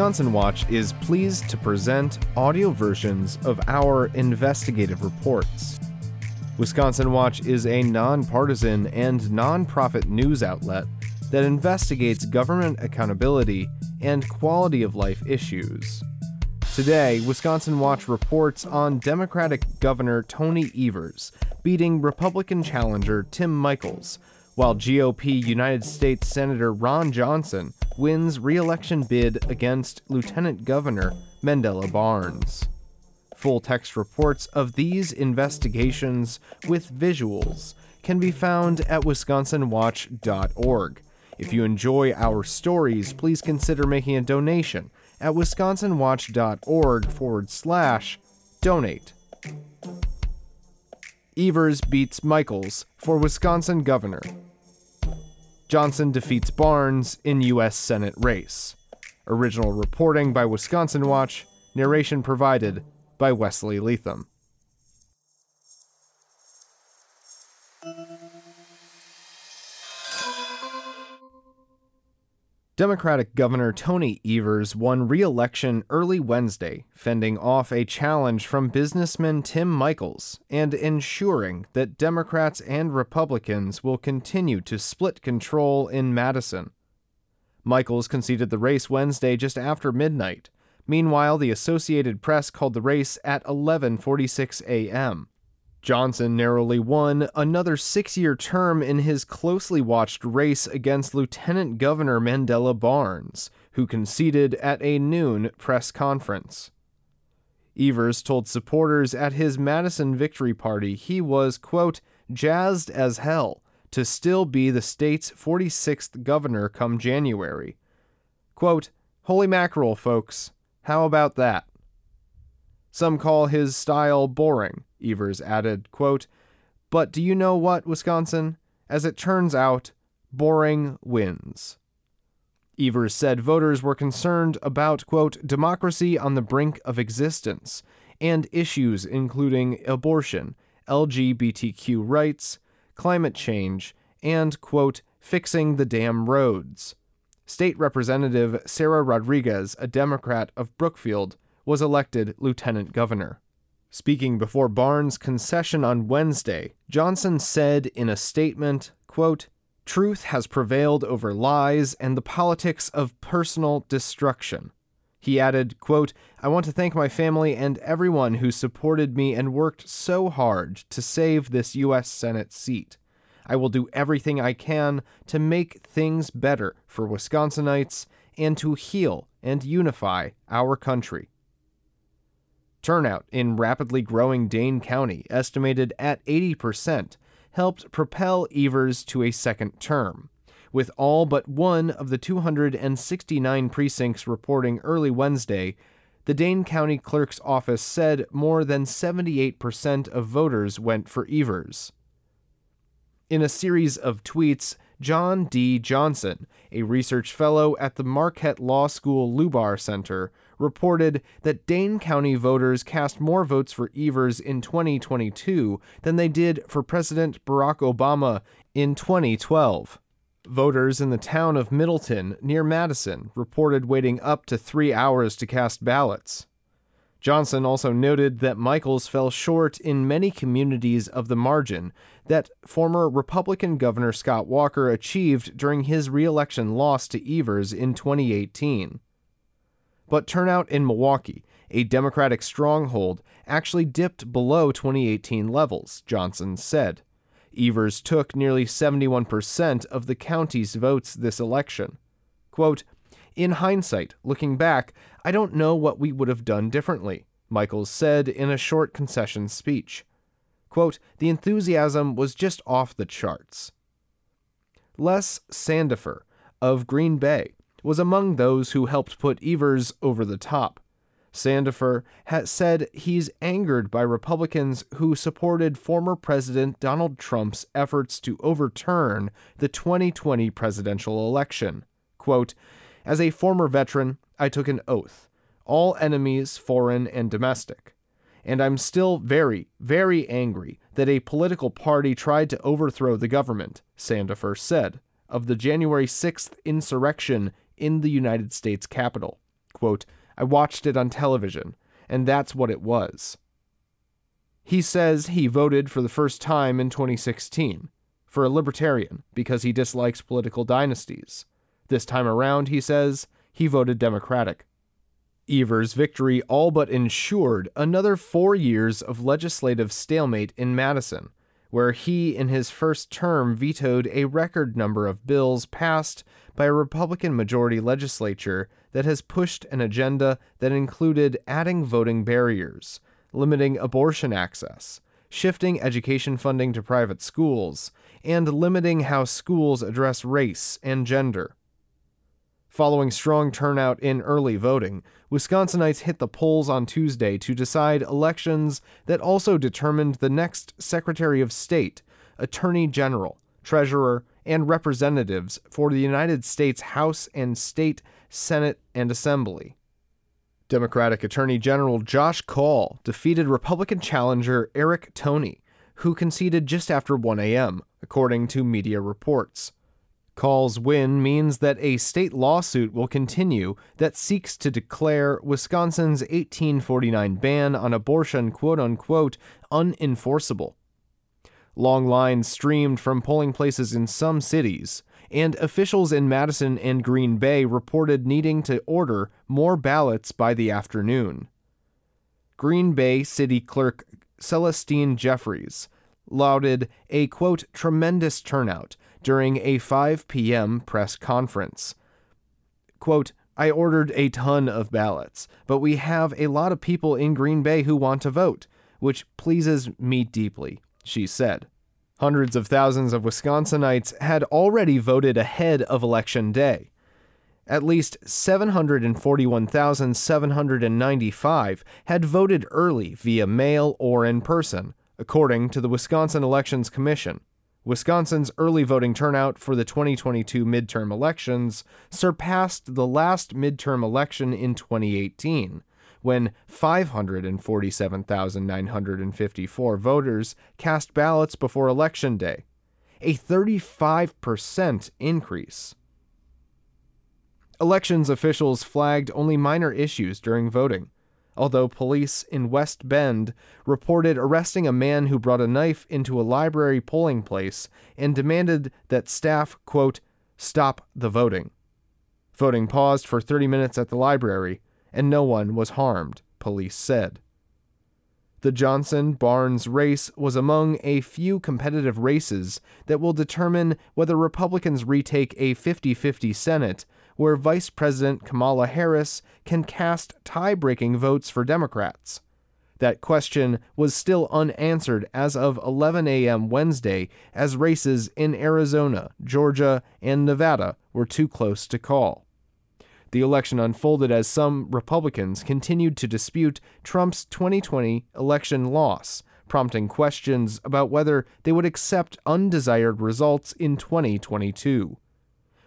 Wisconsin Watch is pleased to present audio versions of our investigative reports. Wisconsin Watch is a nonpartisan and nonprofit news outlet that investigates government accountability and quality of life issues. Today, Wisconsin Watch reports on Democratic Governor Tony Evers beating Republican challenger Tim Michels, while GOP United States Senator Ron Johnson wins re election bid against Lieutenant Governor Mandela Barnes. Full text reports of these investigations with visuals can be found at wisconsinwatch.org. If you enjoy our stories, please consider making a donation at wisconsinwatch.org forward slash donate. Evers beats Michels for Wisconsin governor. Johnson defeats Barnes in U.S. Senate race. Original reporting by Wisconsin Watch, narration provided by Wesley Leatham. Democratic Governor Tony Evers won re election early Wednesday, fending off a challenge from businessman Tim Michels and ensuring that Democrats and Republicans will continue to split control in Madison. Michels conceded the race Wednesday just after midnight. Meanwhile, the Associated Press called the race at 11:46 a.m. Johnson narrowly won another six year term in his closely watched race against Lieutenant Governor Mandela Barnes, who conceded at a noon press conference. Evers told supporters at his Madison victory party he was, quote, jazzed as hell to still be the state's 46th governor come January. Quote, Holy mackerel, folks. How about that? Some call his style boring Evers added, quote, But do you know what, Wisconsin? As it turns out, boring wins. Evers said voters were concerned about, quote, democracy on the brink of existence and issues including abortion, LGBTQ rights, climate change, and, quote, fixing the damn roads. State Representative Sara Rodriguez, a Democrat of Brookfield, was elected lieutenant governor. Speaking before Barnes' concession on Wednesday, Johnson said in a statement, quote, Truth has prevailed over lies and the politics of personal destruction. He added, quote, I want to thank my family and everyone who supported me and worked so hard to save this U.S. Senate seat. I will do everything I can to make things better for Wisconsinites and to heal and unify our country. Turnout in rapidly growing Dane County, estimated at 80%, helped propel Evers to a second term, with all but one of the 269 precincts reporting early Wednesday. The Dane County Clerk's office said more than 78% of voters went for Evers. In a series of tweets, John D. Johnson, a research fellow at the Marquette Law School Lubar Center, reported that Dane County voters cast more votes for Evers in 2022 than they did for President Barack Obama in 2012. Voters in the town of Middleton, near Madison, reported waiting up to three hours to cast ballots. Johnson also noted that Michels fell short in many communities of the margin that former Republican Governor Scott Walker achieved during his reelection loss to Evers in 2018. But turnout in Milwaukee, a Democratic stronghold, actually dipped below 2018 levels, Johnson said. Evers took nearly 71% of the county's votes this election. Quote, In hindsight, looking back, I don't know what we would have done differently, Michels said in a short concession speech. Quote, The enthusiasm was just off the charts. Les Sandifer of Green Bay was among those who helped put Evers over the top. Sandifer has said he's angered by Republicans who supported former President Donald Trump's efforts to overturn the 2020 presidential election. Quote, As a former veteran, I took an oath all enemies, foreign and domestic. And I'm still very, very angry that a political party tried to overthrow the government, Sandifer said, of the January 6th insurrection in the United States Capitol. quote, I watched it on television, and that's what it was. He says he voted for the first time in 2016 for a libertarian because he dislikes political dynasties. This time around, he says, he voted Democratic. Evers' victory all but ensured another four years of legislative stalemate in Madison, where he, in his first term, vetoed a record number of bills passed by a Republican majority legislature that has pushed an agenda that included adding voting barriers, limiting abortion access, shifting education funding to private schools, and limiting how schools address race and gender. Following strong turnout in early voting, Wisconsinites hit the polls on Tuesday to decide elections that also determined the next Secretary of State, Attorney General, Treasurer, and representatives for the United States House and State, Senate, and Assembly. Democratic Attorney General Josh Kaul defeated Republican challenger Eric Toney, who conceded just after 1 a.m., according to media reports. Kaul's win means that a state lawsuit will continue that seeks to declare Wisconsin's 1849 ban on abortion quote unquote unenforceable. Long lines streamed from polling places in some cities, and officials in Madison and Green Bay reported needing to order more ballots by the afternoon. Green Bay City Clerk Celestine Jeffreys lauded a quote tremendous turnout during a 5 p.m. press conference. Quote, I ordered a ton of ballots, but we have a lot of people in Green Bay who want to vote, which pleases me deeply, she said. Hundreds of thousands of Wisconsinites had already voted ahead of Election Day. At least 741,795 had voted early via mail or in person, according to the Wisconsin Elections Commission. Wisconsin's early voting turnout for the 2022 midterm elections surpassed the last midterm election in 2018, when 547,954 voters cast ballots before Election Day, a 35% increase. Elections officials flagged only minor issues during voting although police in West Bend reported arresting a man who brought a knife into a library polling place and demanded that staff, quote, stop the voting. Voting paused for 30 minutes at the library, and no one was harmed, police said. The Johnson Barnes race was among a few competitive races that will determine whether Republicans retake a 50 50 Senate where Vice President Kamala Harris can cast tie breaking votes for Democrats. That question was still unanswered as of 11 a.m. Wednesday, as races in Arizona, Georgia, and Nevada were too close to call. The election unfolded as some Republicans continued to dispute Trump's 2020 election loss, prompting questions about whether they would accept undesired results in 2022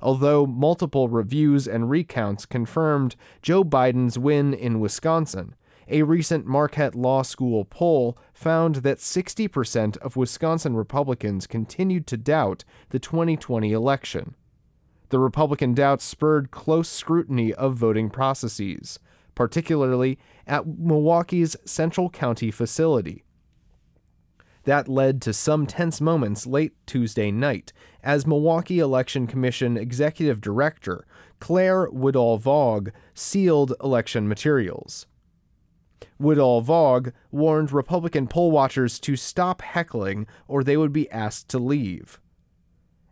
although multiple reviews and recounts confirmed Joe Biden's win in Wisconsin. A recent Marquette Law School poll found that 60% of Wisconsin Republicans continued to doubt the 2020 election. The Republican doubts spurred close scrutiny of voting processes, particularly at Milwaukee's Central Count facility, that led to some tense moments late Tuesday night as Milwaukee Election Commission Executive Director Claire Woodall Vogg sealed election materials. Woodall Vogg warned Republican poll watchers to stop heckling or they would be asked to leave.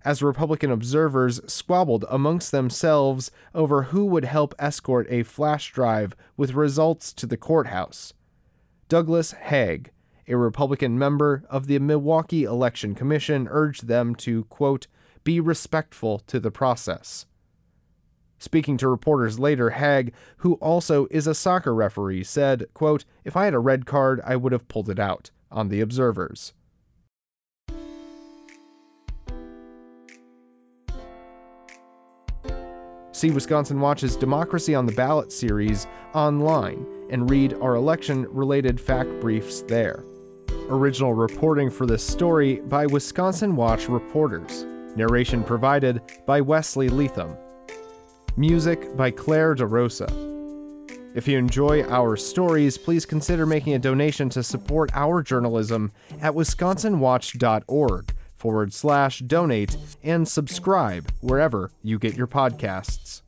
As Republican observers squabbled amongst themselves over who would help escort a flash drive with results to the courthouse, Douglas Haag, a Republican member of the Milwaukee Election Commission urged them to, quote, be respectful to the process. Speaking to reporters later, Haag, who also is a soccer referee, said, quote, If I had a red card, I would have pulled it out on the observers. See Wisconsin Watch's Democracy on the Ballot series online and read our election related fact briefs there. Original reporting for this story by Wisconsin Watch reporters. Narration provided by Wesley Leatham. Music by Claire DeRosa. If you enjoy our stories, please consider making a donation to support our journalism at wisconsinwatch.org forward slash donate and subscribe wherever you get your podcasts.